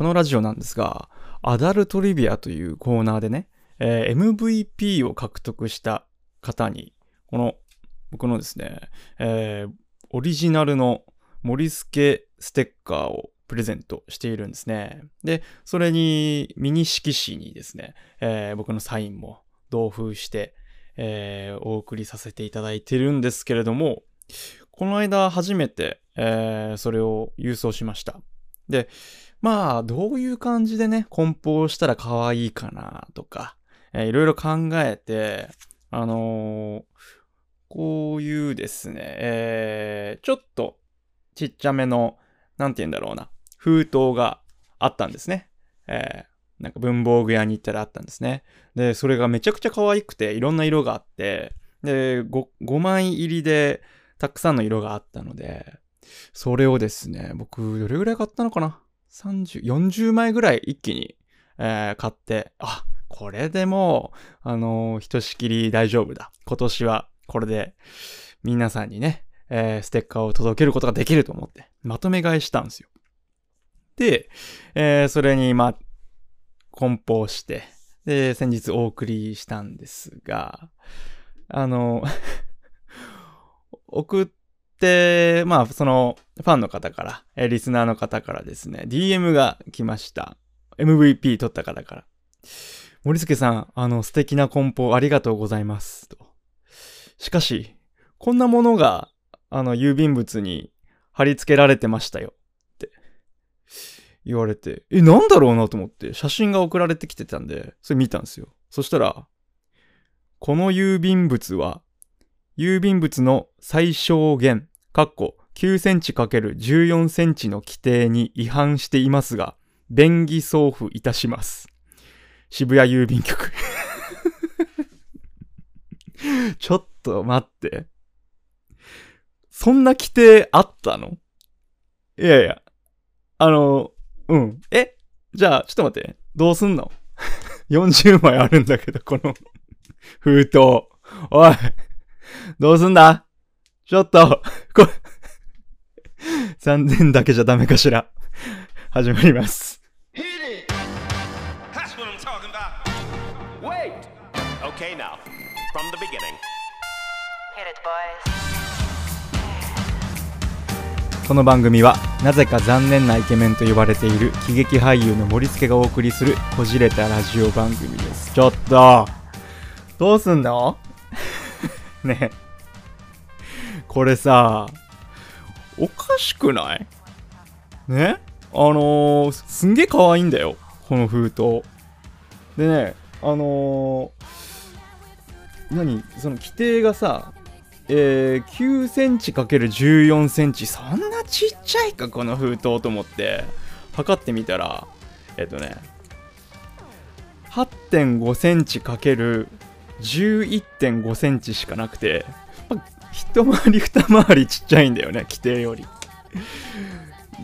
このラジオなんですが、アダルトリビアというコーナーでね、えー MVP を獲得した方に、この僕のですね、えーオリジナルの森助ステッカーをプレゼントしているんですね。で、それにミニ色紙にですね、えー僕のサインも同封して、えーお送りさせていただいてるんですけれども、この間初めて、えーそれを郵送しました。で、まあ、どういう感じでね、梱包したら可愛いかなとか、えーいろいろ考えて、あのーこういうですね、えーちょっとちっちゃめの、なんて言うんだろうな、封筒があったんですね。えーなんか文房具屋に行ったらあったんですね。で、それがめちゃくちゃ可愛くて、いろんな色があって、で、5, 5枚入りでたくさんの色があったので、それをですね、僕、どれぐらい買ったのかな ?30、40枚ぐらい一気に、えー買って、あ、これでもう、あのーひとしきり大丈夫だ。今年はこれで皆さんにね、えーステッカーを届けることができると思って、まとめ買いしたんですよ。で、えーそれに、ま、梱包して、で、先日お送りしたんですが、あの、送って、まあ、その、ファンの方から、えリスナーの方からですね、DM が来ました。MVP 取った方から。森助さん、あの、素敵な梱包ありがとうございます。と。しかし、こんなものが、あの、郵便物に貼り付けられてましたよ。って言われて、え、なんだろうなと思って、写真が送られてきてたんで、それ見たんですよ。そしたら、この郵便物は、郵便物の最小限、かっこ9センチ ×14 センチの規定に違反していますが、便宜送付いたします。渋谷郵便局。ちょっと待って。そんな規定あったの？いやいや。あの、うん。え？じゃあ、ちょっと待って。どうすんの ?40 枚あるんだけど、この封筒。おい。どうすんだ？ちょっと、これ、残念だけじゃダメかしら。始まります。Okay, now, from the beginning. Hit it, boys. この番組はなぜか残念なイケメンと呼ばれている喜劇俳優の森助がお送りするこじれたラジオ番組ですちょっとどうすんの？ねえこれさおかしくない？ね？あのー、すんげえ可愛いんだよこの封筒。でねあのー、何？その規定がさえー、9センチ ×14 センチそんなちっちゃいかこの封筒と思って。測ってみたらえっ、とね8.5センチ ×11.5 センチしかなくて。一回り二回りちっちゃいんだよね規定より。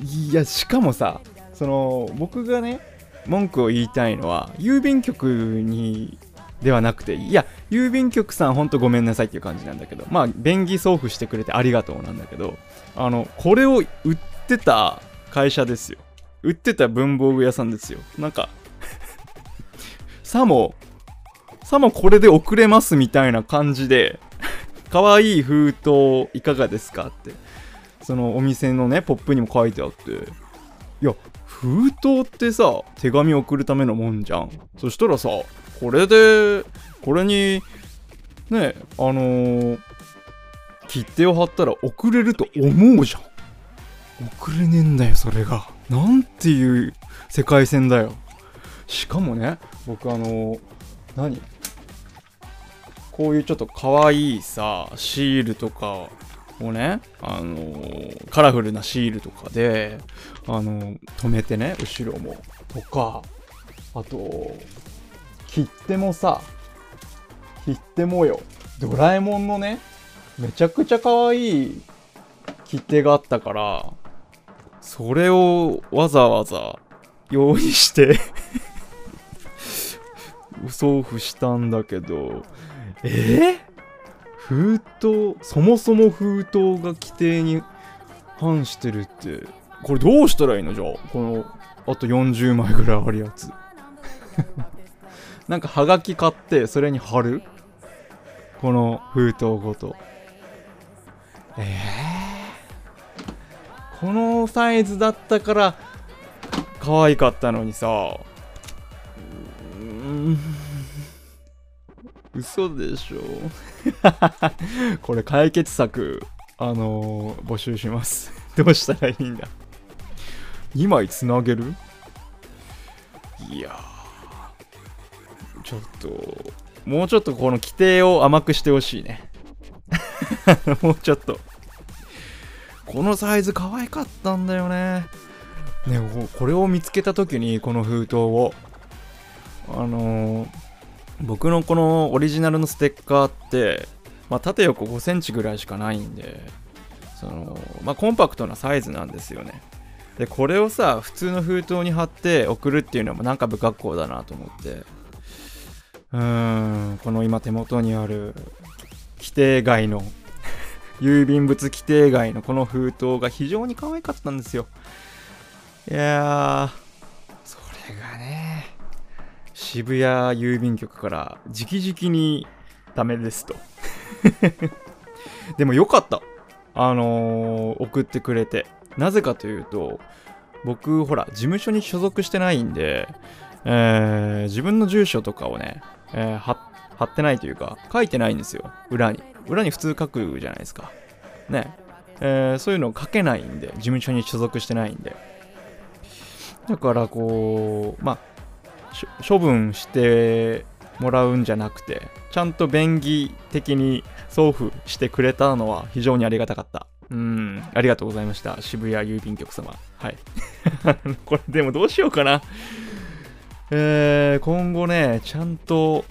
いやしかもさその僕がね文句を言いたいのは郵便局にではなくていや郵便局さんほんとごめんなさいっていう感じなんだけどまあ便宜送付してくれてありがとうなんだけどあのこれを売ってた会社ですよ。売ってた文房具屋さんですよ。なんかさもさもこれで送れますみたいな感じで可愛い封筒いかがですかって。そのお店のねポップにも書いてあって。いや封筒ってさ手紙送るためのもんじゃん。そしたらさこれでこれにねあのー切手を貼ったら送れると思うじゃん。送れねえんだよそれが。なんていう世界線だよ。しかもね僕あのー何？こういうちょっと可愛いさシールとかをねあのーカラフルなシールとかであのー止めてね後ろも。とかあと切手もさ切手もよ。ドラえもんのねめちゃくちゃ可愛い切手があったからそれをわざわざ用意して 送付したんだけどえー？封筒そもそも封筒が規定に反してるってこれどうしたらいいの？じゃあこのあと40枚ぐらいあるやつ。なんかはがき買ってそれに貼る？この封筒ごと。えー、このサイズだったから可愛かったのにさ。うん嘘でしょ。これ解決策あのー募集します。どうしたらいいんだ。2枚つなげる？いやーちょっともうちょっとこの規定を甘くしてほしいね。もうちょっと。このサイズ可愛かったんだよね。ねここれを見つけた時にこの封筒をあのー僕のこのオリジナルのステッカーって、まあ、縦横5センチぐらいしかないんでその、まあ、コンパクトなサイズなんですよね。でこれをさ普通の封筒に貼って送るっていうのもなんか不格好だなと思って。うーんこの今手元にある規定外の郵便物規定外のこの封筒が非常に可愛かったんですよ。いやー。渋谷郵便局から直々にダメですと。でもよかった。あのー送ってくれて。なぜかというと僕ほら事務所に所属してないんで、えー自分の住所とかをね、えー貼ってないというか書いてないんですよ。裏に。裏に普通書くじゃないですか。ね。えーそういうのを書けないんで事務所に所属してないんで。だからこうまあ処分してもらうんじゃなくてちゃんと便宜的に送付してくれたのは非常にありがたかった。うんありがとうございました渋谷郵便局様。はい。これでもどうしようかな。えー、今後ねちゃんと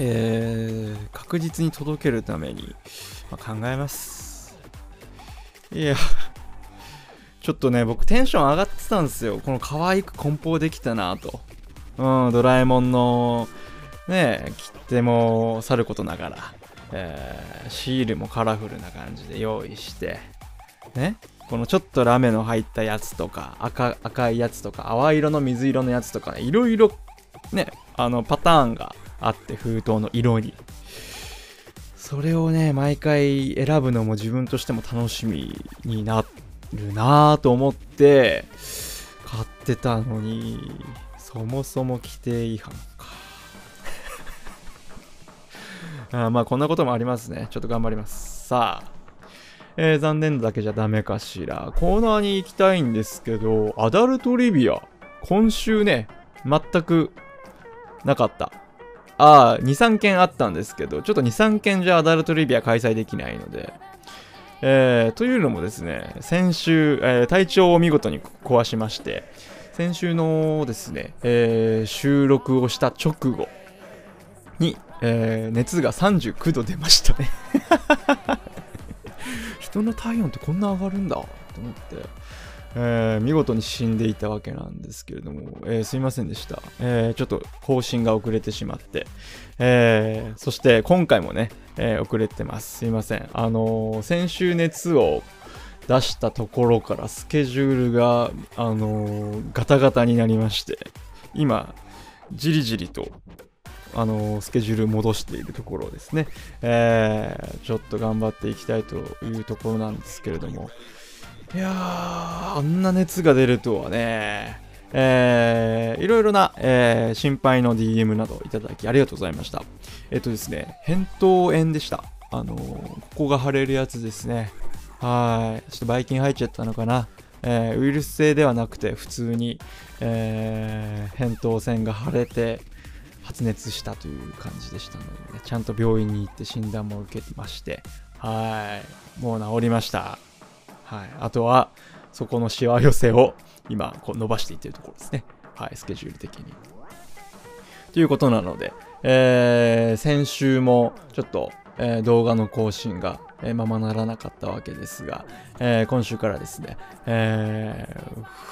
えー、確実に届けるために、まあ考えます。いやちょっとね僕テンション上がってたんですよ。この可愛く梱包できたなと。うんドラえもんのね切手もさることながら、えーシールもカラフルな感じで用意してねこのちょっとラメの入ったやつとか赤赤いやつとか淡色の水色のやつとかねいろいろねあのパターンがあって封筒の色に。それをね毎回選ぶのも自分としても楽しみになるなぁと思って買ってたのに。そもそも規定違反か。あまあこんなこともありますね。ちょっと頑張ります。さあえー残念だけじゃダメかしら。コーナーに行きたいんですけどアダルトリビア今週ね全くなかった。ああ、2、3件あったんですけど、ちょっと2、3件じゃアダルトリビア開催できないので、えー、というのもですね、先週、えー体調を見事に壊しまして、先週のですね、えー収録をした直後に、えー熱が39度出ましたね。人の体温ってこんな上がるんだと思って、えー見事に死んでいたわけなんですけれども、えーすいませんでした、えーちょっと更新が遅れてしまって、えそして今回もね、え遅れてます。すいません。あの先週熱を出したところからスケジュールが、あのガタガタになりまして今じりじりとあのスケジュール戻しているところですね、えーちょっと頑張っていきたいというところなんですけれども。いやーあんな熱が出るとはね。えーいろいろな、えー心配の DM などいただきありがとうございました。えっ、とですね扁桃炎でした。あのーここが腫れるやつですね。はい。ちょっとばい菌入っちゃったのかな。えーウイルス性ではなくて普通に、えー扁桃腺が腫れて発熱したという感じでしたので、ね、ちゃんと病院に行って診断も受けてまして。はい。もう治りました。はい。あとはそこのしわ寄せを今こう伸ばしていってるところですね。はい。スケジュール的に。ということなので、えー先週もちょっと、えー動画の更新が、えーままならなかったわけですが、えー今週からですね、え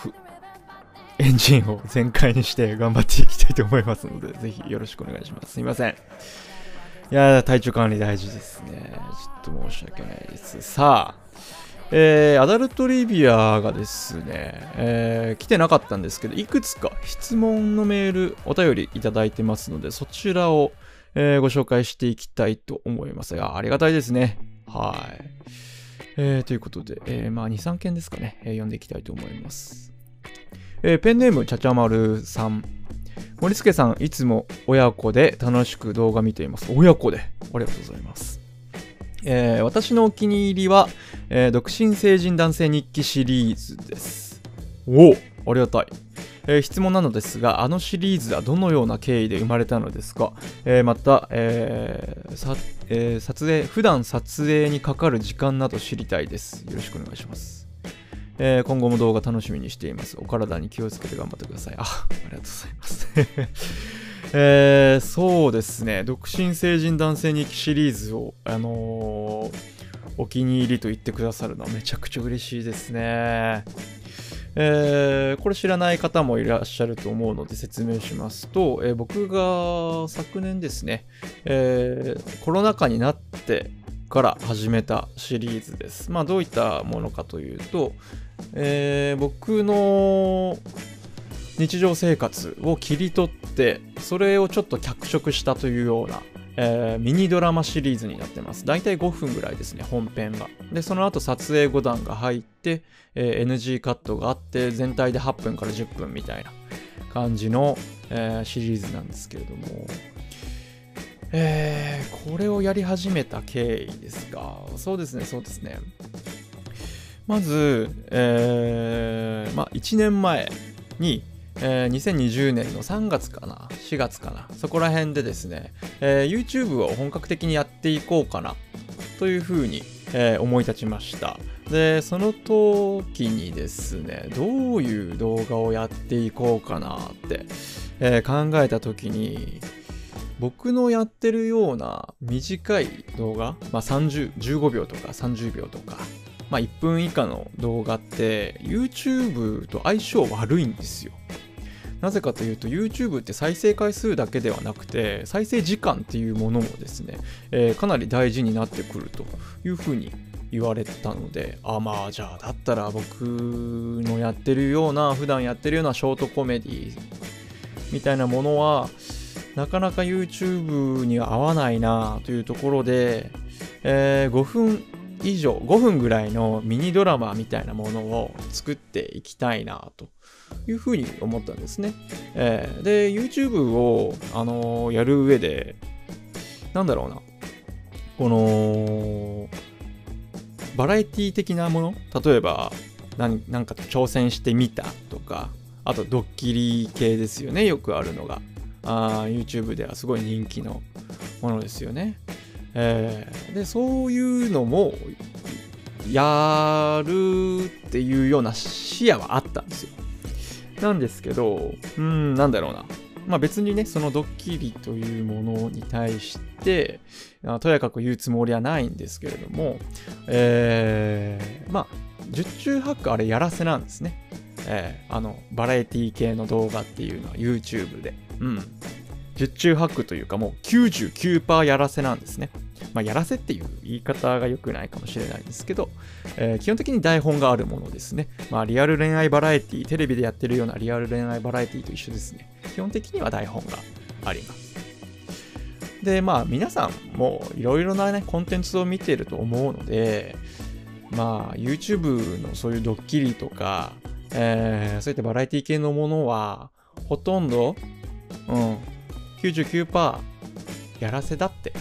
ーエンジンを全開にして頑張っていきたいと思いますので、ぜひよろしくお願いします。すいません。いや、体調管理大事ですね。ちょっと申し訳ないです。さあ、えーアダルトリビアがですね、えー来てなかったんですけど、いくつか質問のメール、お便りいただいてますので、そちらを、えーご紹介していきたいと思います。いや、ありがたいですね。はい。えーということで、えーまあ、2、3件ですかね、えー読んでいきたいと思います。えーペンネーム、ちゃちゃまるさん。森助さん、いつも親子で楽しく動画見ています。親子で。ありがとうございます。えー私のお気に入りは、えー独身成人男性日記シリーズです。おおありがたい。えー質問なのですが、あのシリーズはどのような経緯で生まれたのですか、えーまた、えーさえー撮影、普段撮影にかかる時間など知りたいです。よろしくお願いします。えー今後も動画楽しみにしています。お体に気をつけて頑張ってください。あ、ありがとうございます。えーそうですね、独身成人男性日記シリーズを、あのーお気に入りと言ってくださるのはめちゃくちゃ嬉しいですね。えーこれ知らない方もいらっしゃると思うので説明しますと、えー僕が昨年ですね、えーコロナ禍になってから始めたシリーズです。まあどういったものかというと、えー僕の日常生活を切り取ってそれをちょっと脚色したというような、えーミニドラマシリーズになってます。大体5分ぐらいですね本編が。でその後撮影5段が入って、えー NG カットがあって全体で8分から10分みたいな感じの、えーシリーズなんですけれども。えーこれをやり始めた経緯ですが。そうですねそうですね。まず、えーまあ、1年前に、えー2020年の3月かな4月かなそこら辺でですね、えー YouTube を本格的にやっていこうかなというふうに、えー思い立ちましたでその時にですねどういう動画をやっていこうかなって、えー考えた時に僕のやってるような短い動画、まあ、30 15秒とか30秒とかまあ、1分以下の動画って YouTube と相性悪いんですよ。なぜかというと YouTube って再生回数だけではなくて再生時間っていうものもですね、えーかなり大事になってくるというふうに言われたのであまあじゃあだったら僕のやってるような普段やってるようなショートコメディみたいなものはなかなか YouTube には合わないなというところで、えー5分以上5分ぐらいのミニドラマみたいなものを作っていきたいなというふうに思ったんですね。えーで YouTube を、あのーやる上でなんだろうなこのバラエティ的なもの？例えば何なんか挑戦してみたとかあとドッキリ系ですよねよくあるのがあ YouTube ではすごい人気のものですよね。えーでそういうのもやるっていうような視野はあったんですよ。なんですけど、うん、なんだろうな。まあ別にね、そのドッキリというものに対して、あとやかく言うつもりはないんですけれども、えー、まあ、十中八九あれやらせなんですね。えーあの、バラエティ系の動画っていうのは YouTube で。うん。十中八九というかもう99%やらせなんですね。まあ、やらせっていう言い方が良くないかもしれないですけど、えー基本的に台本があるものですね。まあ、リアル恋愛バラエティ、テレビでやってるようなリアル恋愛バラエティと一緒ですね。基本的には台本があります。で、まあ、皆さんもいろいろなね、コンテンツを見てると思うので、まあ、YouTube のそういうドッキリとか、えーそういったバラエティ系のものは、ほとんど、うん、99%やらせだって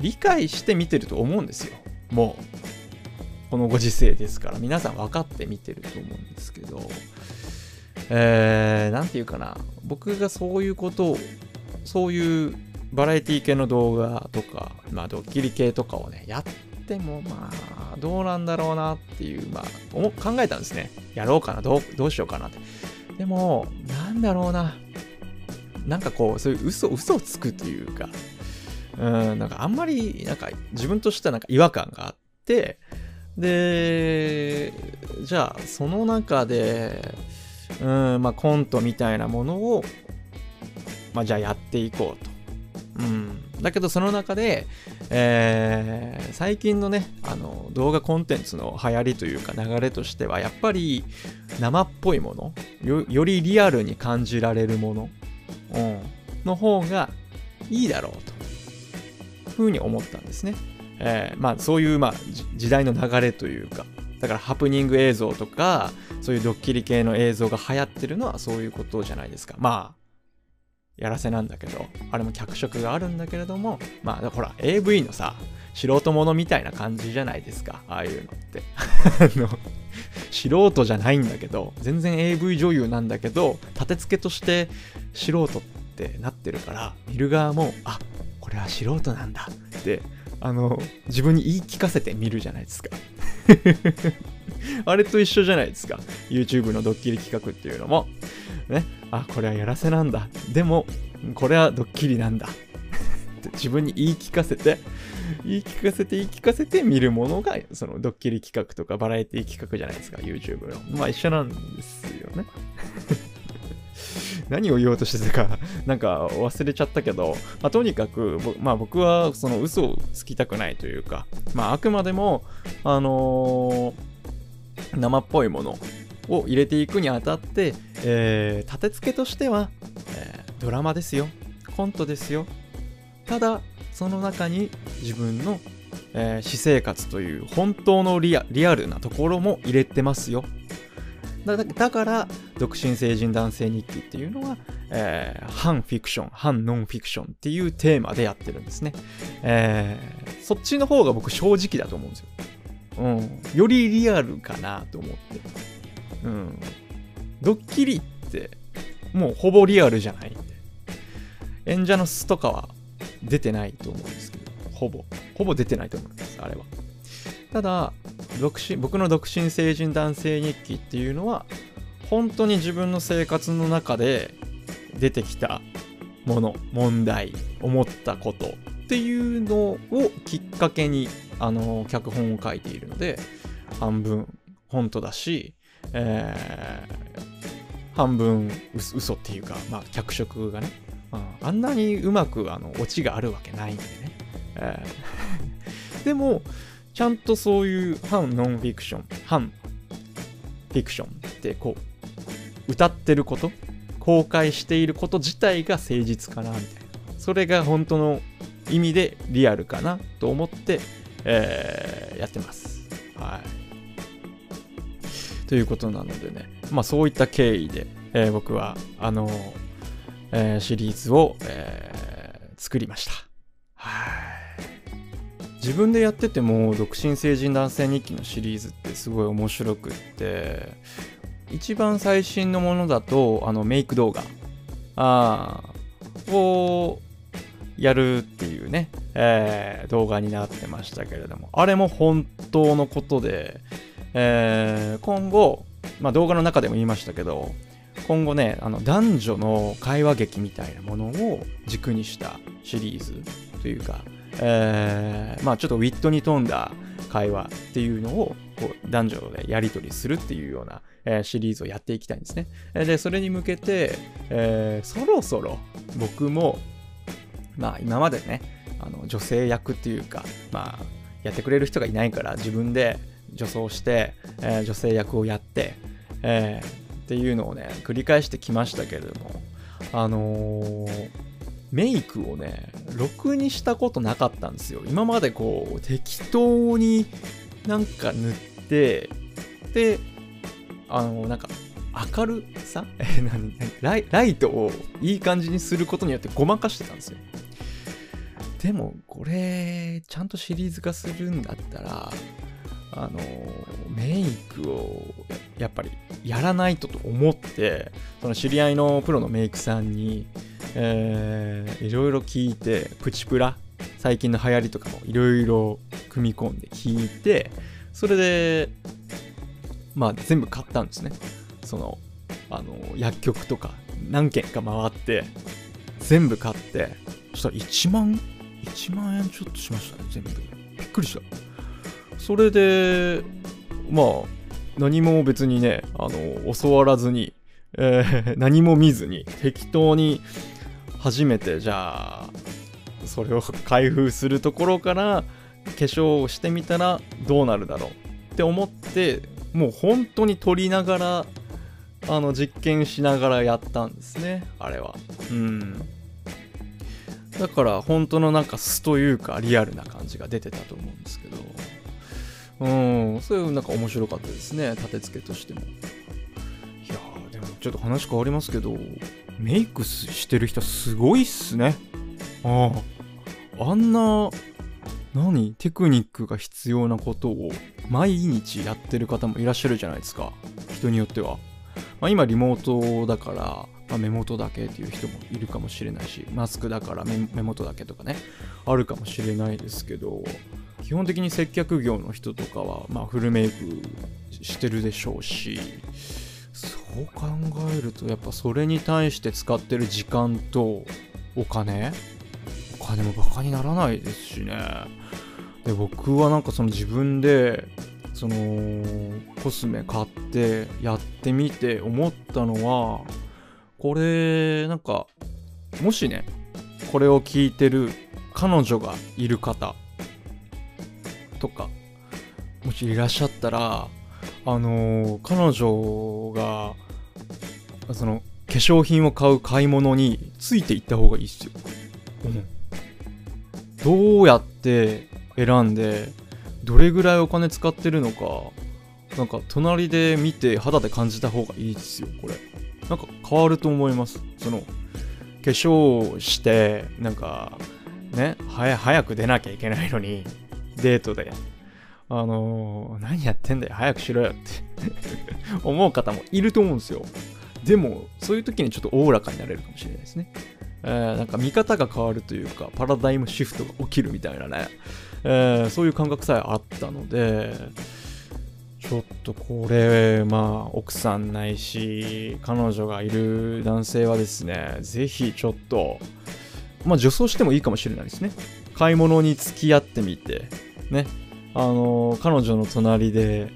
理解して見てると思うんですよ。もう、このご時世ですから、皆さん分かって見てると思うんですけど、えー、ていうかな、僕がそういうことを、そういうバラエティ系の動画とか、まあ、ドッキリ系とかをね、やっても、まあ、どうなんだろうなっていう、まあ、考えたんですね。やろうかな、どうどうしようかなって。でも、なんだろうな。なんかこう、そういう嘘、嘘をつくというか、うん、なんかあんまり、なんか自分としてはなんか違和感があって、で、じゃあ、その中で、うん、まあコントみたいなものを、まあじゃあやっていこうと。うん。だけどその中で、えー最近のねあの動画コンテンツの流行りというか流れとしてはやっぱり生っぽいものよよりリアルに感じられるもの、うん、の方がいいだろうとふうに思ったんですね。えーまあそういう、まあ、時代の流れというかだからハプニング映像とかそういうドッキリ系の映像が流行ってるのはそういうことじゃないですか。まあやらせなんだけどあれも脚色があるんだけれどもまあほら AV のさ素人ものみたいな感じじゃないですか。ああいうのって。素人じゃないんだけど全然 AV 女優なんだけど立て付けとして素人ってなってるから見る側もあこれは素人なんだ。ってあの自分に言い聞かせて見るじゃないですか。あれと一緒じゃないですか。YouTube のドッキリ企画っていうのも。ね。あこれはやらせなんだ。でもこれはドッキリなんだ。って自分に言い聞かせて言い聞かせて言い聞かせて見るものがそのドッキリ企画とかバラエティ企画じゃないですか YouTube の。まあ一緒なんですよね。何を言おうとしてたか。なんか忘れちゃったけど、まあ、とにかく、まあ、僕はその嘘をつきたくないというか、まあ、あくまでも、あのー生っぽいものを入れていくにあたって、えー立て付けとしては、えードラマですよ。コントですよ。ただその中に自分の、えー私生活という本当のリアルなところも入れてますよ。だだだから独身成人男性日記っていうのは、えー反フィクション反ノンフィクションっていうテーマでやってるんですね、えーそっちの方が僕正直だと思うんですよ、うん、よりリアルかなと思って。うん。ドッキリってもうほぼリアルじゃないんで。演者の素とかは出てないと思うんですけどほぼ。ほぼ出てないと思いますあれは。ただ独身僕の独身成人男性日記っていうのは本当に自分の生活の中で出てきたもの問題思ったことっていうのをきっかけにあの脚本を書いているので半分本当だし、えー半分嘘嘘っていうか、まあ、脚色がね、あんなにうまくあのオチがあるわけないんでね、えー。でもちゃんとそういう反ノンフィクション反フィクションってこう歌ってること公開していること自体が誠実かなみたいな。それが本当の意味でリアルかなと思って、えーやってます。はい。ということなのでね。まあそういった経緯で、えー僕はあの、えーシリーズを、えー作りました。はい。自分でやってても独身成人男性日記のシリーズってすごい面白くって一番最新のものだとあのメイク動画。あをやるっていうね、えー動画になってましたけれども。あれも本当のことで、えー今後、まあ、動画の中でも言いましたけど今後ねあの男女の会話劇みたいなものを軸にしたシリーズというか、えーまあちょっとウィットに富んだ会話っていうのをこう男女でやり取りするっていうような、えーシリーズをやっていきたいんですね。でそれに向けて、えーそろそろ僕もまあ今までねあの女性役っていうかまあやってくれる人がいないから自分で女装して、えー女性役をやって、えーっていうのをね繰り返してきましたけれどもあのーメイクをねろくにしたことなかったんですよ。今までこう適当になんか塗ってであのなんか明るさ？え何？何？ライライトをいい感じにすることによってごまかしてたんですよ。でもこれちゃんとシリーズ化するんだったらあのメイクをやっやっぱりやらないとと思ってその知り合いのプロのメイクさんに、えーいろいろ聞いてプチプラ最近の流行りとかもいろいろ組み込んで聞いてそれでまあ全部買ったんですね。そのあの薬局とか何軒か回って全部買ってそしたら1万1万円ちょっとしましたね全部。びっくりした。それでまあ何も別にねあの教わらずに、えー 何も見ずに適当に初めてじゃあそれを開封するところから化粧をしてみたらどうなるだろう。って思ってもう本当に撮りながらあの実験しながらやったんですねあれは。うん。だから本当のなんか素というかリアルな感じが出てたと思うんですけど。うん。そういうなんか面白かったですね。立て付けとしても。いやでもちょっと話変わりますけどメイクしてる人すごいっすね。ああ。あんな何？テクニックが必要なことを毎日やってる方もいらっしゃるじゃないですか。人によっては、まあ、今リモートだから、まあ、目元だけっていう人もいるかもしれないしマスクだから目元だけとかね。あるかもしれないですけど基本的に接客業の人とかは、まあ、フルメイクしてるでしょうしそう考えるとやっぱそれに対して使ってる時間とお金？お金もバカにならないですしね。で僕はなんかその自分でそのコスメ買ってやってみて思ったのはこれなんかもしねこれを聞いてる彼女がいる方とかもしいらっしゃったらあのー彼女がその化粧品を買う買い物についていった方がいいっすよ、どうやって選んでどれぐらいお金使ってるのかなんか隣で見て肌で感じた方がいいですよこれ。なんか変わると思います。その化粧してなんかね早早く出なきゃいけないのにデートであのー何やってんだよ。早くしろよって。思う方もいると思うんですよ。でもそういう時にちょっとおおらかになれるかもしれないですね。えーなんか見方が変わるというかパラダイムシフトが起きるみたいなね、えーそういう感覚さえあったのでちょっとこれまあ奥さんないし彼女がいる男性はですねぜひちょっとまあ女装してもいいかもしれないですね。買い物に付き合ってみてね。あの彼女の隣で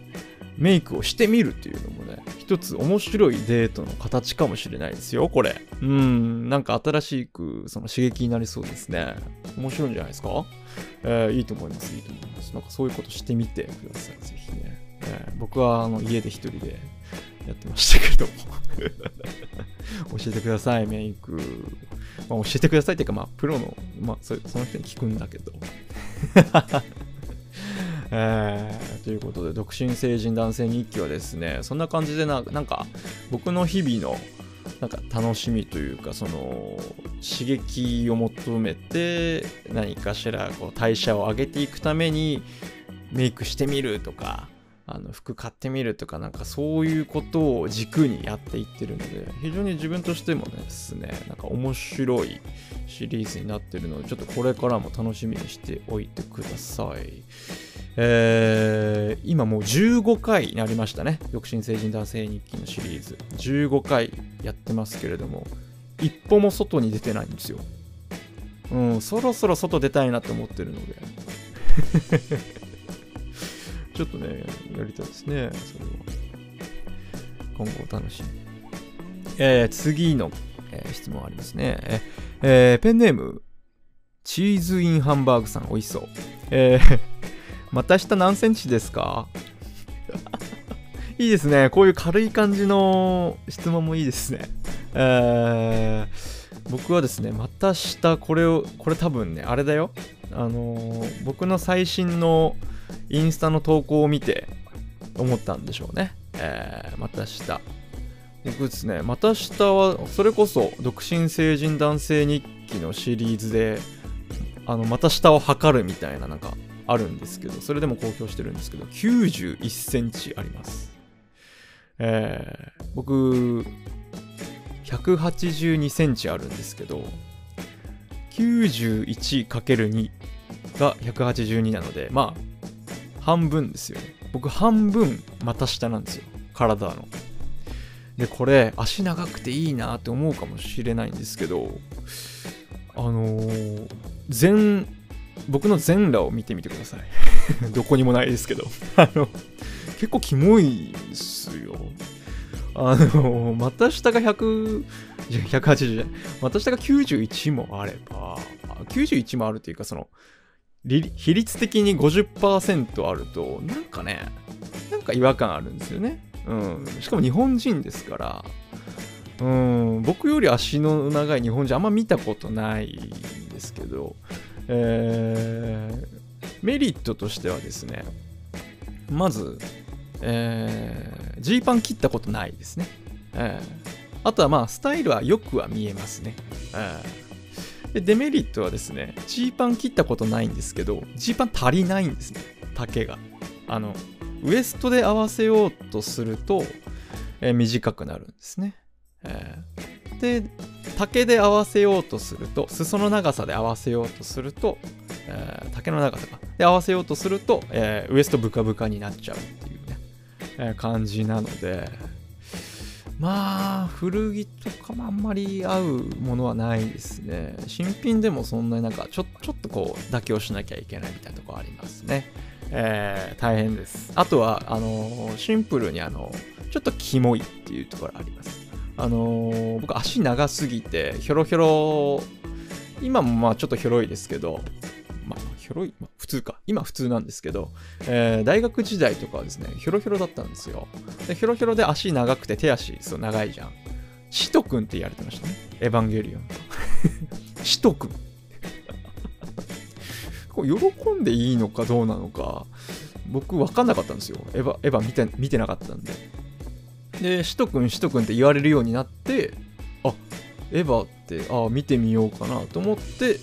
メイクをしてみるっていうのもね一つ面白いデートの形かもしれないですよこれ。うんなんか新しくその刺激になりそうですね。面白いんじゃないですか？えーいいと思いますいいと思います。なんかそういうことしてみてくださいぜひね、えー僕はあの家で一人でやってましたけど 教えてくださいメイク、まあ、教えてくださいっていうかまあプロの、まあ、そその人に聞くんだけど。えーということで独身成人男性日記はですねそんな感じでななんか僕の日々のなんか楽しみというかその刺激を求めて何かしらこう代謝を上げていくためにメイクしてみるとかあの服買ってみるとかなんかそういうことを軸にやっていってるので非常に自分としてもですねなんか面白いシリーズになってるのでちょっとこれからも楽しみにしておいてください。えー今もう15回になりましたね。独身成人男性日記のシリーズ。15回やってますけれども一歩も外に出てないんですよ。うんそろそろ外出たいなって思ってるので。ちょっとねやりたいですねそれは。今後楽しみ。えー次の、えー質問ありますね。えーペンネームチーズインハンバーグさん美味しそう。えーまた下何センチですか？いいですね。こういう軽い感じの質問もいいですね。えー、僕はですね、また下、これを、これ多分ね、あれだよ。あのー僕の最新のインスタの投稿を見て思ったんでしょうね。えー、また下。僕ですね、また下は、それこそ、独身成人男性日記のシリーズで、あの、また下を測るみたいな、なんか、あるんですけど、それでも公表してるんですけど、91センチあります。えー、僕、182センチあるんですけど、91×2 が182なので、まあ、半分ですよね。僕、半分股下なんですよ。体の。で、これ、足長くていいなって思うかもしれないんですけど、あのー、全、僕の全裸を見てみてください。どこにもないですけど。あの、結構キモいっすよ。あの、股下が100、じゃ180じゃない。股下が91もあれば、91もあるっていうか、その、比率的に50%あると、なんかね、なんか違和感あるんですよね。うん。しかも日本人ですから、うん、僕より足の長い日本人あんま見たことないんですけど、えーメリットとしてはですね、まず、えージーパン切ったことないですね。えーあとはまあ、スタイルはよくは見えますね。えーでデメリットはですね、ジーパン切ったことないんですけど、ジーパン足りないんですね、丈が。あの、ウエストで合わせようとすると、えー短くなるんですね。えーで、丈で合わせようとすると、裾の長さで合わせようとすると、えー丈の長さか。で、合わせようとすると、えーウエストブカブカになっちゃうっていうね、えー感じなので、まあ、古着とかもあんまり合うものはないですね。新品でもそんなになんかちょ、ちょっとこう、妥協しなきゃいけないみたいなとこありますね。えー大変です。あとは、あのシンプルにあのちょっとキモいっていうところあります。あのー僕足長すぎて、ひょろひょろ、今もまあちょっとひょろいですけど、まあ、ひょろい、まあ、普通か。今普通なんですけど、えー大学時代とかはですね、ひょろひょろだったんですよ。で、ひょろひょろで足長くて手足そう長いじゃん。シト君って言われてましたね。エヴァンゲリオンと。シト君。こう喜んでいいのかどうなのか、僕分かんなかったんですよ。エヴァ、エヴァ見て見てなかったんで。で、シト君、シト君って言われるようになって、あ、エヴァって、あ見てみようかなと思って、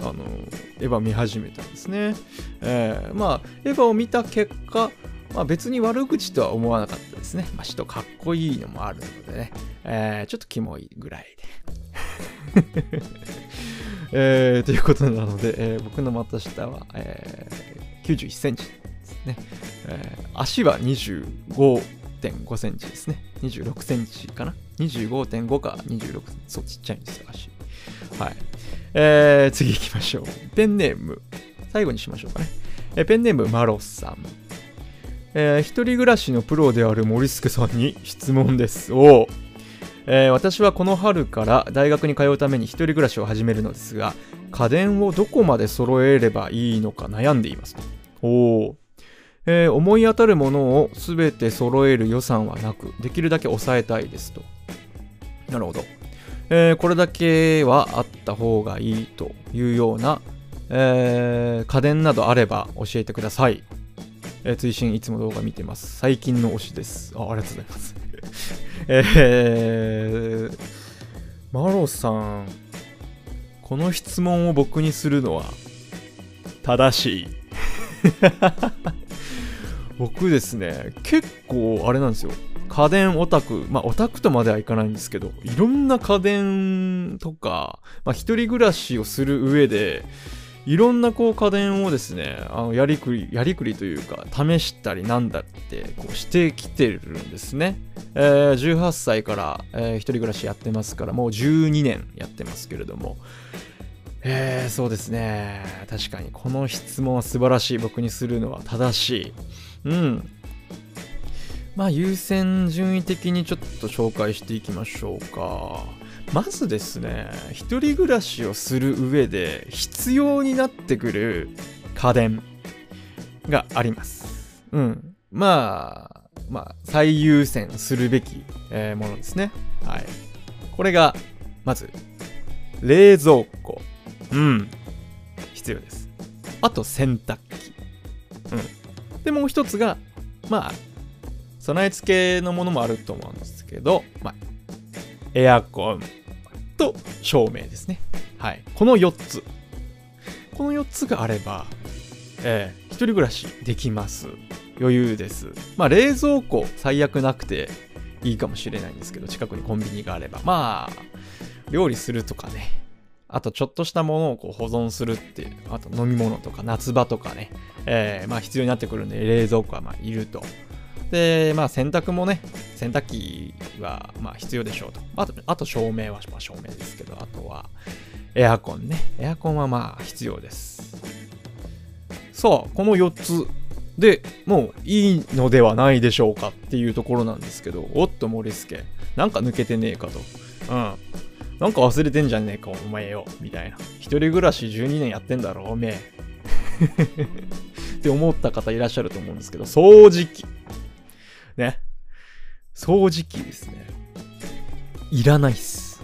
あの、エヴァ見始めたんですね。えーまあ、エヴァを見た結果、まあ、別に悪口とは思わなかったですね。まあ、人かっこいいのもあるのでね、えーちょっとキモいぐらいで。えーということなので、えー僕の股下は、えー91センチですね。えー足は25.5センチですね。26センチかな ?25.5 か26そう、ちっちゃいんですよ、足。はい。えー次行きましょう。ペンネーム。最後にしましょうかね。えペンネームマロさん。えー一人暮らしのプロである森助さんに質問です。おえー私はこの春から大学に通うために一人暮らしを始めるのですが、家電をどこまで揃えればいいのか悩んでいますと。おーえー思い当たるものをすべて揃える予算はなく、できるだけ抑えたいですと。なるほど。えーこれだけはあった方がいいというような、えー家電などあれば教えてください。えー追伸いつも動画見てます。最近の推しです。あありがとうございます。えー、マロさん、この質問を僕にするのは正しい。僕ですね、結構あれなんですよ。家電オタク、まあオタクとまではいかないんですけど、いろんな家電とか、まあ一人暮らしをする上で、いろんなこう家電をですね、あのやりくり、やりくりというか、試したりなんだってこうしてきてるんですね。えー18歳から、えー一人暮らしやってますから、もう12年やってますけれども、えーそうですね。確かに、この質問は素晴らしい。僕にするのは正しい。うん。まあ、優先順位的にちょっと紹介していきましょうか。まずですね、一人暮らしをする上で必要になってくる家電があります。うん。まあ、まあ、最優先するべき、えーものですね。はい。これが、まず、冷蔵庫。うん。必要です。あと、洗濯機。うん。で、もう一つが、まあ、備え付けのものもあると思うんですけど、まあ、エアコンと照明ですね。はい。この4つ。この4つがあれば、えー一人暮らしできます。余裕です。まあ、冷蔵庫最悪なくていいかもしれないんですけど、近くにコンビニがあれば。まあ、料理するとかね。あと、ちょっとしたものをこう保存するっていう、あと飲み物とか夏場とかね、えーまあ必要になってくるんで、冷蔵庫はまあいると。で、まあ洗濯もね、洗濯機はまあ必要でしょうと。あと、あと照明はまあ照明ですけど、あとはエアコンね。エアコンはまあ必要です。さあ、この4つでもういいのではないでしょうかっていうところなんですけどおっと森助なんか抜けてねえかとうんなんか忘れてんじゃねえかお前よみたいな。一人暮らし12年やってんだろおめえ。って思った方いらっしゃると思うんですけど掃除機。ね。掃除機ですね。いらないっす。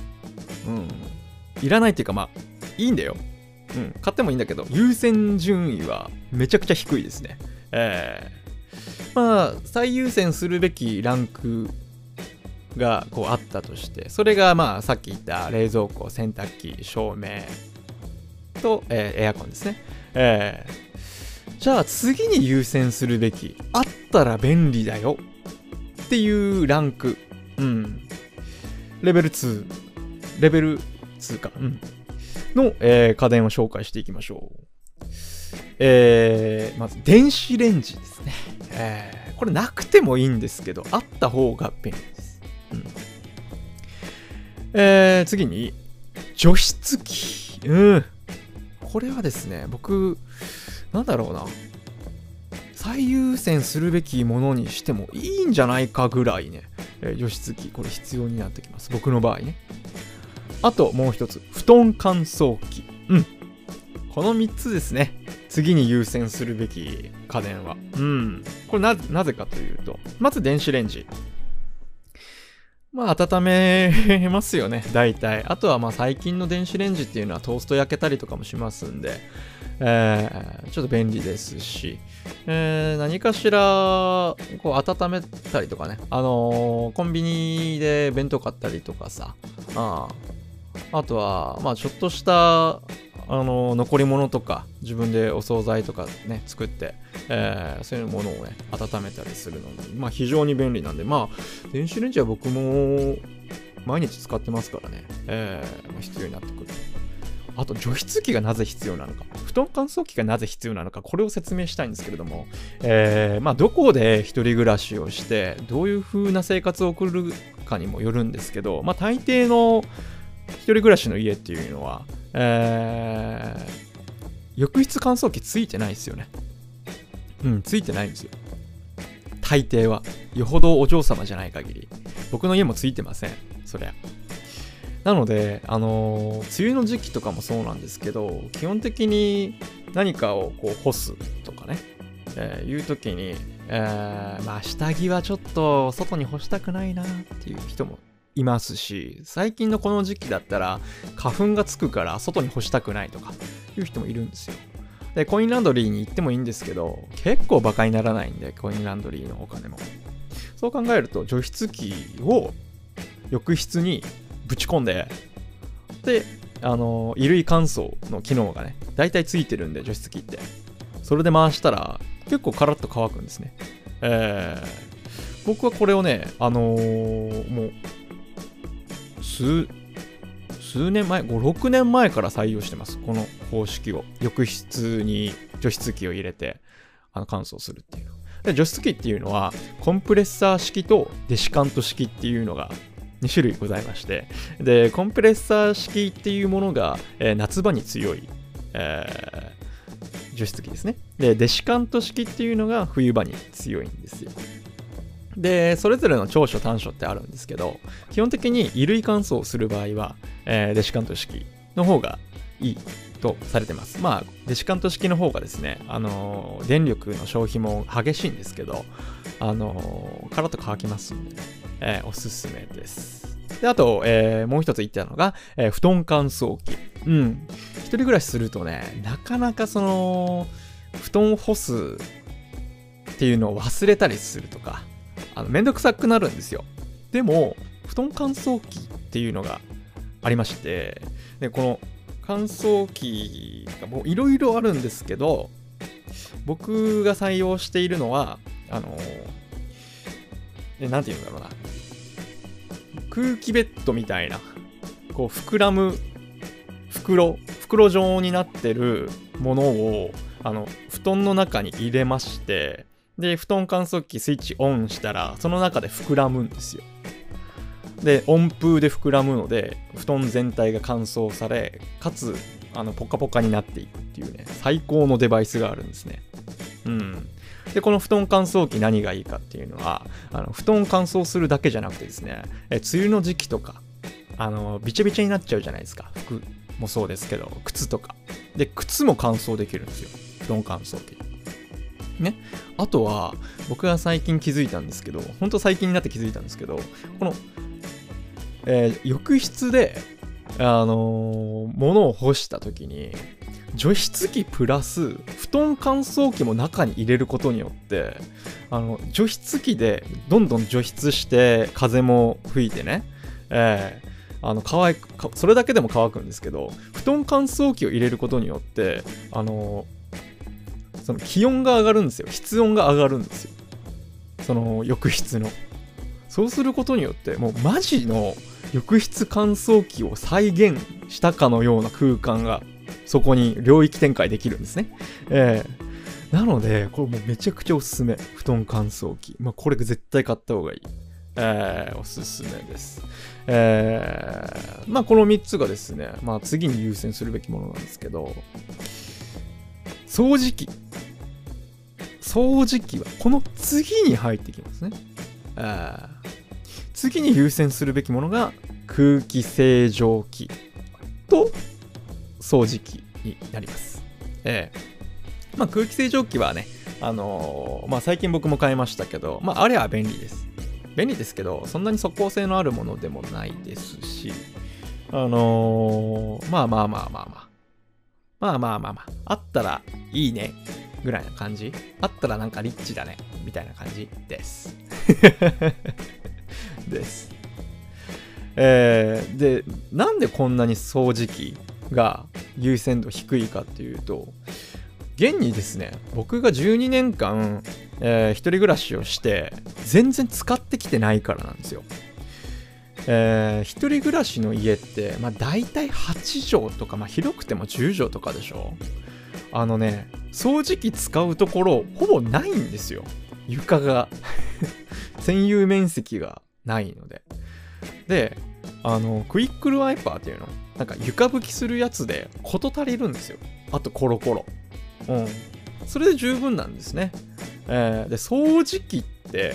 うん。いらないっていうかまあいいんだよ。うん。買ってもいいんだけど優先順位はめちゃくちゃ低いですね。えー、まあ最優先するべきランクがこうあったとしてそれがまあさっき言った冷蔵庫洗濯機照明と、えーエアコンですね。えーじゃあ次に優先するべきあったら便利だよっていうランク。うん。レベル2レベル2か。うん。の、えー家電を紹介していきましょう。えーまず電子レンジですね、えーこれなくてもいいんですけどあった方が便利です、うん。えー次に除湿機うん。これはですね僕なんだろうな。最優先するべきものにしてもいいんじゃないかぐらいね、えー除湿機これ必要になってきます。僕の場合ね。あともう一つ。布団乾燥機うん。この3つですね。次に優先するべき家電は。うん。これななぜかというとまず電子レンジ。まあ温めますよね。大体。あとはまあ最近の電子レンジっていうのはトースト焼けたりとかもしますんで。えーちょっと便利ですし、えー何かしらこう温めたりとかね、あのーコンビニで弁当買ったりとかさ、ああとは、まあ、ちょっとした、あの残り物とか自分でお惣菜とかね作って、えーそういうものをね温めたりするのに、まあ、非常に便利なんでまあ電子レンジは僕も毎日使ってますからね、えー必要になってくる。あと除湿機がなぜ必要なのか布団乾燥機がなぜ必要なのかこれを説明したいんですけれども、えーまあ、どこで一人暮らしをしてどういう風な生活を送るかにもよるんですけど、まあ、大抵の一人暮らしの家っていうのは、えー浴室乾燥機ついてないですよね。うんついてないんですよ。大抵は。よほどお嬢様じゃない限り。僕の家もついてません。そりゃ。なので、あのー梅雨の時期とかもそうなんですけど、基本的に何かをこう干すとかね、えーいう時に、えーまあ下着はちょっと外に干したくないなっていう人もいますし、最近のこの時期だったら花粉がつくから外に干したくないとかいう人もいるんですよ。で、コインランドリーに行ってもいいんですけど、結構バカにならないんで、コインランドリーのお金も。そう考えると、除湿機を浴室にぶち込んで、で、あの、衣類乾燥の機能がね、大体ついてるんで、除湿機って。それで回したら、結構カラッと乾くんですね。えー、僕はこれをね、あのーもう、数、数年前、5、6年前から採用してます。この方式を。浴室に除湿機を入れて、あの、乾燥するっていう。で除湿機っていうのは、コンプレッサー式とデシカント式っていうのが2種類ございまして、で、コンプレッサー式っていうものが、えー夏場に強い、えー除湿機ですね。で、デシカント式っていうのが冬場に強いんですよ。で、それぞれの長所短所ってあるんですけど、基本的に衣類乾燥する場合は、えーデシカント式の方がいいとされてます。まあ、デシカント式の方がですね、あのー電力の消費も激しいんですけど、あのーカラッと乾きますんでね、えーおすすめです。で、あと、えーもう一つ言ってたのが、えー布団乾燥機。うん。一人暮らしするとね、なかなかその、布団干すっていうのを忘れたりするとか、あのめんどくさくなるんですよ。でも、布団乾燥機っていうのがありまして、で、この乾燥機がもういろいろあるんですけど、僕が採用しているのは、あの、えなんて言うんだろうな。空気ベッドみたいな、こう膨らむ袋、袋状になってるものを、あの、布団の中に入れまして、で、布団乾燥機スイッチオンしたら、その中で膨らむんですよ。で、温風で膨らむので、布団全体が乾燥され、かつ、あの、ポカポカになっていくっていうね、最高のデバイスがあるんですね。うん。で、この布団乾燥機何がいいかっていうのは、あの布団乾燥するだけじゃなくてですね、え梅雨の時期とか、あの、びちゃびちゃになっちゃうじゃないですか。服もそうですけど、靴とか。で、靴も乾燥できるんですよ。布団乾燥機。ね。あとは、僕が最近気づいたんですけど、ほんと最近になって気づいたんですけど、この、えー浴室で、あのー物を干した時に、除湿機プラス布団乾燥機も中に入れることによってあの除湿機でどんどん除湿して風も吹いてね、えーあの乾くそれだけでも乾くんですけど布団乾燥機を入れることによってあのその気温が上がるんですよ室温が上がるんですよその浴室のそうすることによってもうマジの浴室乾燥機を再現したかのような空間がそこに領域展開できるんですね。えーなので、これもうめちゃくちゃおすすめ。布団乾燥機。まあ、これ絶対買った方がいい。えーおすすめです。えーまあ、この3つがですね、まあ、次に優先するべきものなんですけど、掃除機。掃除機はこの次に入ってきますね。えー次に優先するべきものが空気清浄機と掃除機になります。ええまあ空気清浄機はね、あのーまあ最近僕も買いましたけど、まああれは便利です。便利ですけど、そんなに即効性のあるものでもないですし、あのーまあまあまあまあまあ。まあまあまあまあ。あったらいいね。ぐらいな感じ。あったらなんかリッチだね。みたいな感じです。です。えーで、なんでこんなに掃除機が優先度低いかっていうと、現にですね、僕が12年間、えー一人暮らしをして、全然使ってきてないからなんですよ。えー一人暮らしの家って、まあ大体8畳とか、まあ広くても10畳とかでしょ？あのね、掃除機使うところ、ほぼないんですよ。床が。占有面積がないので。で、あの、クイックルワイパーっていうの、なんか床拭きするやつで事足りるんですよ。あとコロコロ。うん。それで十分なんですね。えーで、掃除機って、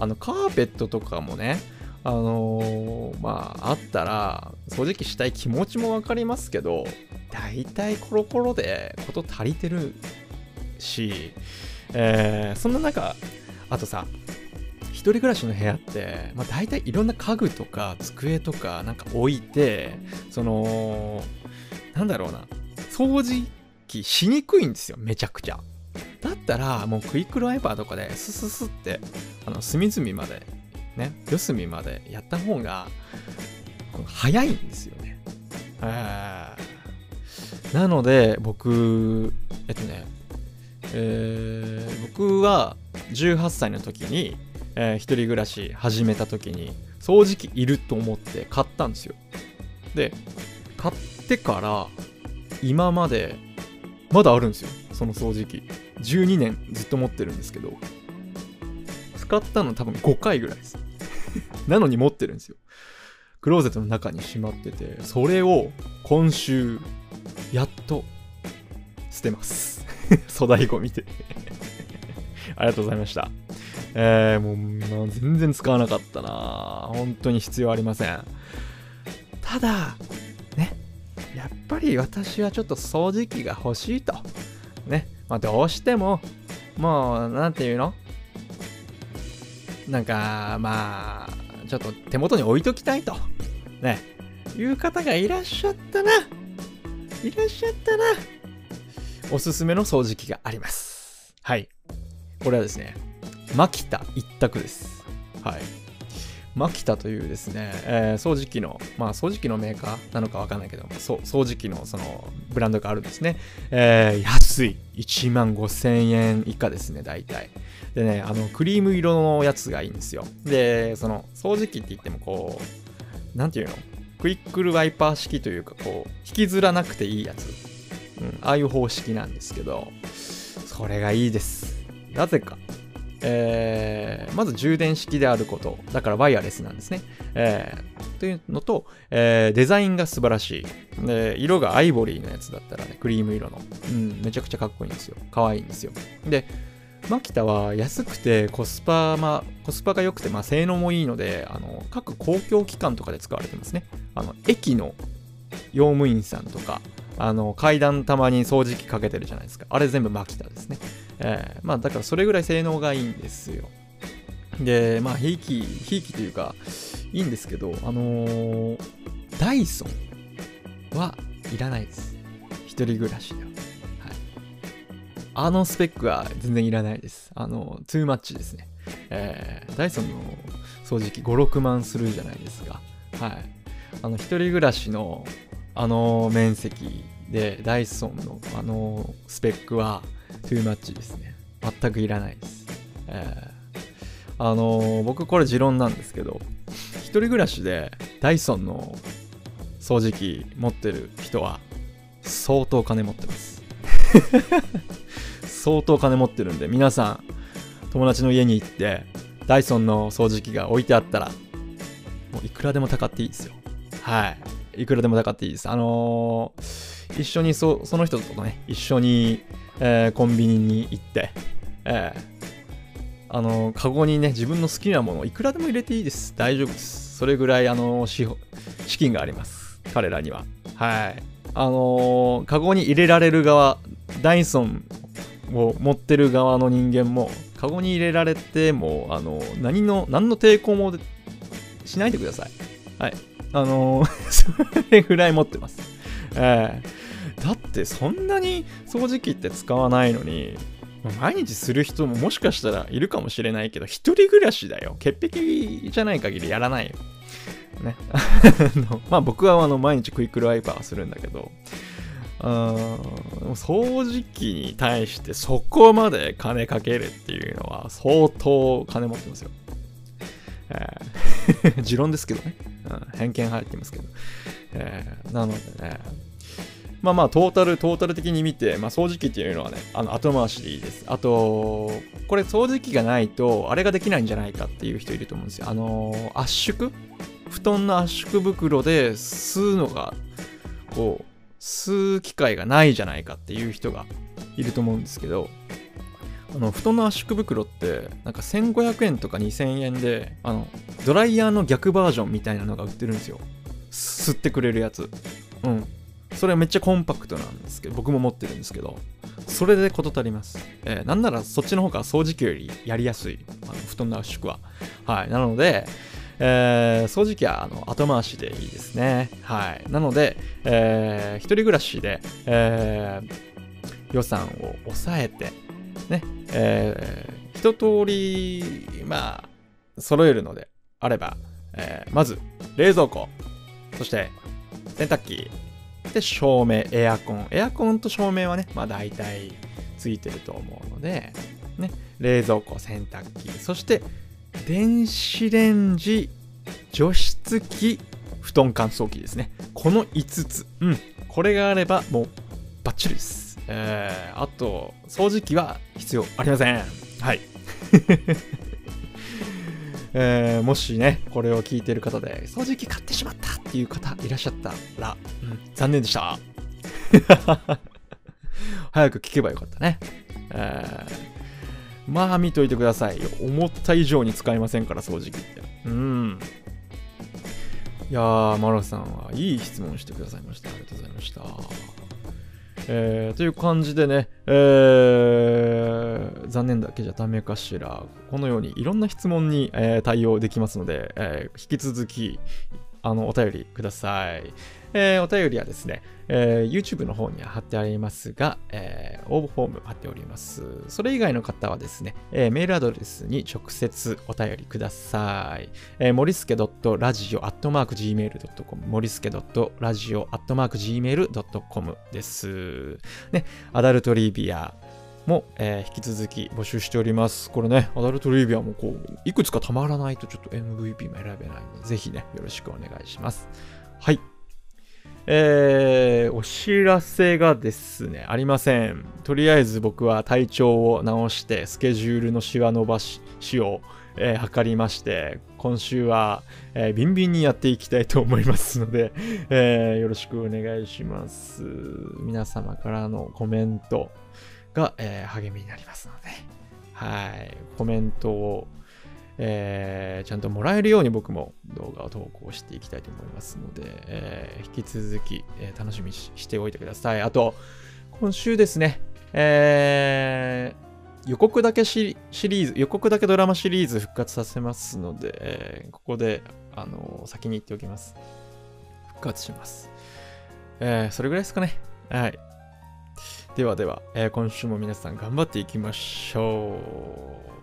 あの、カーペットとかもね、あのーまあ、あったら、掃除機したい気持ちもわかりますけど、大体コロコロで事足りてるし、えーそんな中、あとさ、一人暮らしの部屋って、まあ、大体いろんな家具とか机とかなんか置いて、その、なんだろうな、掃除機しにくいんですよ、めちゃくちゃ。だったら、もうクイックルワイパーとかでスススって、あの、隅々まで、ね、四隅までやった方が、早いんですよね。なので、僕、えっとね、えー僕は18歳の時に、えー一人暮らし始めた時に掃除機いると思って買ったんですよ。で買ってから今までまだあるんですよその掃除機。12年ずっと持ってるんですけど使ったの多分5回ぐらいです。なのに持ってるんですよ。クローゼットの中にしまっててそれを今週やっと捨てます。粗大ゴミで。ありがとうございました。えー、もうまあ全然使わなかったな。本当に必要ありません。ただねやっぱり私はちょっと掃除機が欲しいと。ねまあどうしてももうなんていうの？なんかまあちょっと手元に置いときたいとねいう方がいらっしゃったないらっしゃったなおすすめの掃除機がありますはいこれはですねマキタ一択です。はい。マキタというですね、えー掃除機の、まあ掃除機のメーカーなのかわかんないけど、そう掃除機のそのブランドがあるんですね。えー安い。1万5000円以下ですね、大体。でね、あの、クリーム色のやつがいいんですよ。で、その掃除機って言ってもこう、なんていうの？クイックルワイパー式というか、こう、引きずらなくていいやつ。うん、ああいう方式なんですけど、それがいいです。なぜか。えーまず充電式であること。だからワイヤレスなんですね。えーというのと、えーデザインが素晴らしい。で色がアイボリーのやつだったらね、クリーム色の。うん、めちゃくちゃかっこいいんですよ。可愛いんですよ。で、マキタは安くてコスパ、まあ、コスパが良くて、まあ、性能もいいので、あの、各公共機関とかで使われてますね。あの、駅の用務員さんとか、あの、階段たまに掃除機かけてるじゃないですか。あれ全部マキタですね。えー、まあ、だからそれぐらい性能がいいんですよ。で、まあ、ひいき、ひいきというか、いいんですけど、あのーダイソンはいらないです。一人暮らしでは。あのスペックは全然いらないです。あの、トゥーマッチですね。えー、ダイソンの掃除機5、6万するじゃないですか。はい。あの、一人暮らしの、あの面積で、ダイソンのあのスペックはトゥーマッチですね。全くいらないです。えー、あの僕これ持論なんですけど、一人暮らしでダイソンの掃除機持ってる人は相当金持ってます相当金持ってるんで皆さん友達の家に行ってダイソンの掃除機が置いてあったらもういくらでも高っていいですよ。はい。いくらでも高っていいです。あのー一緒にそその人とね一緒に、えーコンビニに行ってえーあのカゴにね自分の好きなものをいくらでも入れていいです。大丈夫です。それぐらいあの資資金があります。彼らには。はい。あのーカゴに入れられる側ダイソンを持ってる側の人間もカゴに入れられてもあの何の何の抵抗もしないでくださいはいあの それぐらい持ってますええだってそんなに掃除機って使わないのに毎日する人ももしかしたらいるかもしれないけど、一人暮らしだよ。潔癖じゃない限りやらないよ。ね。まあ僕はあの毎日クイックルワイパーするんだけど、掃除機に対してそこまで金かけるっていうのは相当金持ってますよ。えー 持論ですけどね、うん。偏見入ってますけど。えーなのでね、まあまあ、トータル、トータル的に見て、まあ、掃除機っていうのはね、あの後回しでいいです。あと、これ掃除機がないと、あれができないんじゃないかっていう人いると思うんですよ。あの圧縮？布団の圧縮袋で吸うのが、こう、吸う機会がないじゃないかっていう人がいると思うんですけど、あの、布団の圧縮袋って、なんか1500円とか2000円で、あの、ドライヤーの逆バージョンみたいなのが売ってるんですよ。吸ってくれるやつ。うん。それはめっちゃコンパクトなんですけど、僕も持ってるんですけど、それで事足ります。えーなんならそっちの方が掃除機よりやりやすい、あの布団の圧縮は。はい。なので、えー掃除機はあの後回しでいいですね。はい。なので、えー一人暮らしで、えー予算を抑えて、ね、えー一通り、まあ、揃えるのであれば、えーまず、冷蔵庫、そして、洗濯機、で、照明、エアコン。エアコンと照明はね、まあ大体ついてると思うので、ね、冷蔵庫、洗濯機、そして、電子レンジ、除湿機、布団乾燥機ですね。この5つ。うん。これがあれば、もう、バッチリです。えー、あと、掃除機は必要ありません。はい。えーもしね、これを聞いてる方で、掃除機買ってしまったっていう方いらっしゃったら、うん、残念でした。早く聞けばよかったね。えーまあ見といてくださいよ。思った以上に使いませんから、掃除機って。うん。いやー、マロさんはいい質問してくださいました。ありがとうございました。えーという感じでね、えー残念だけじゃダメかしら。このようにいろんな質問に、えー対応できますので、えー引き続き、あの、お便りください。えーお便りはですね、えー YouTube の方には貼ってありますが、えー応募フォーム貼っております。それ以外の方はですね、えーメールアドレスに直接お便りください。えー、もりすけ .radio.gmail.com もりすけ .radio.gmail.com です。ね、アダルトリビアも、えー引き続き募集しております。これね、アダルトリビアもこう、いくつかたまらないとちょっと MVP も選べないので、ぜひね、よろしくお願いします。はい。えー、お知らせがですね、ありません。とりあえず僕は体調を直して、スケジュールのシワ伸ばししを、えー測りまして、今週は、えービンビンにやっていきたいと思いますので、えーよろしくお願いします。皆様からのコメントが、えー励みになりますので、はい、コメントを、えーちゃんともらえるように僕も動画を投稿していきたいと思いますので、えー引き続き、えー楽しみにしておいてください。あと、今週ですね、えー予告だけシリーズ、予告だけドラマシリーズ復活させますので、えーここで、あの先に言っておきます。復活します。えーそれぐらいですかね。はい。ではでは、えー今週も皆さん頑張っていきましょう。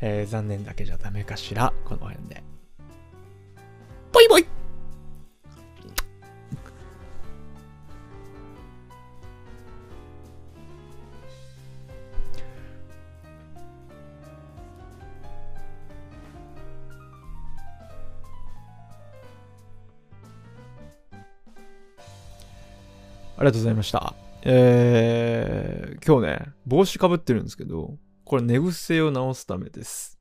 えー残念だけじゃダメかしら。この辺で。バイバイありがとうございました。えー、今日ね、帽子かぶってるんですけど、これ寝癖を直すためです。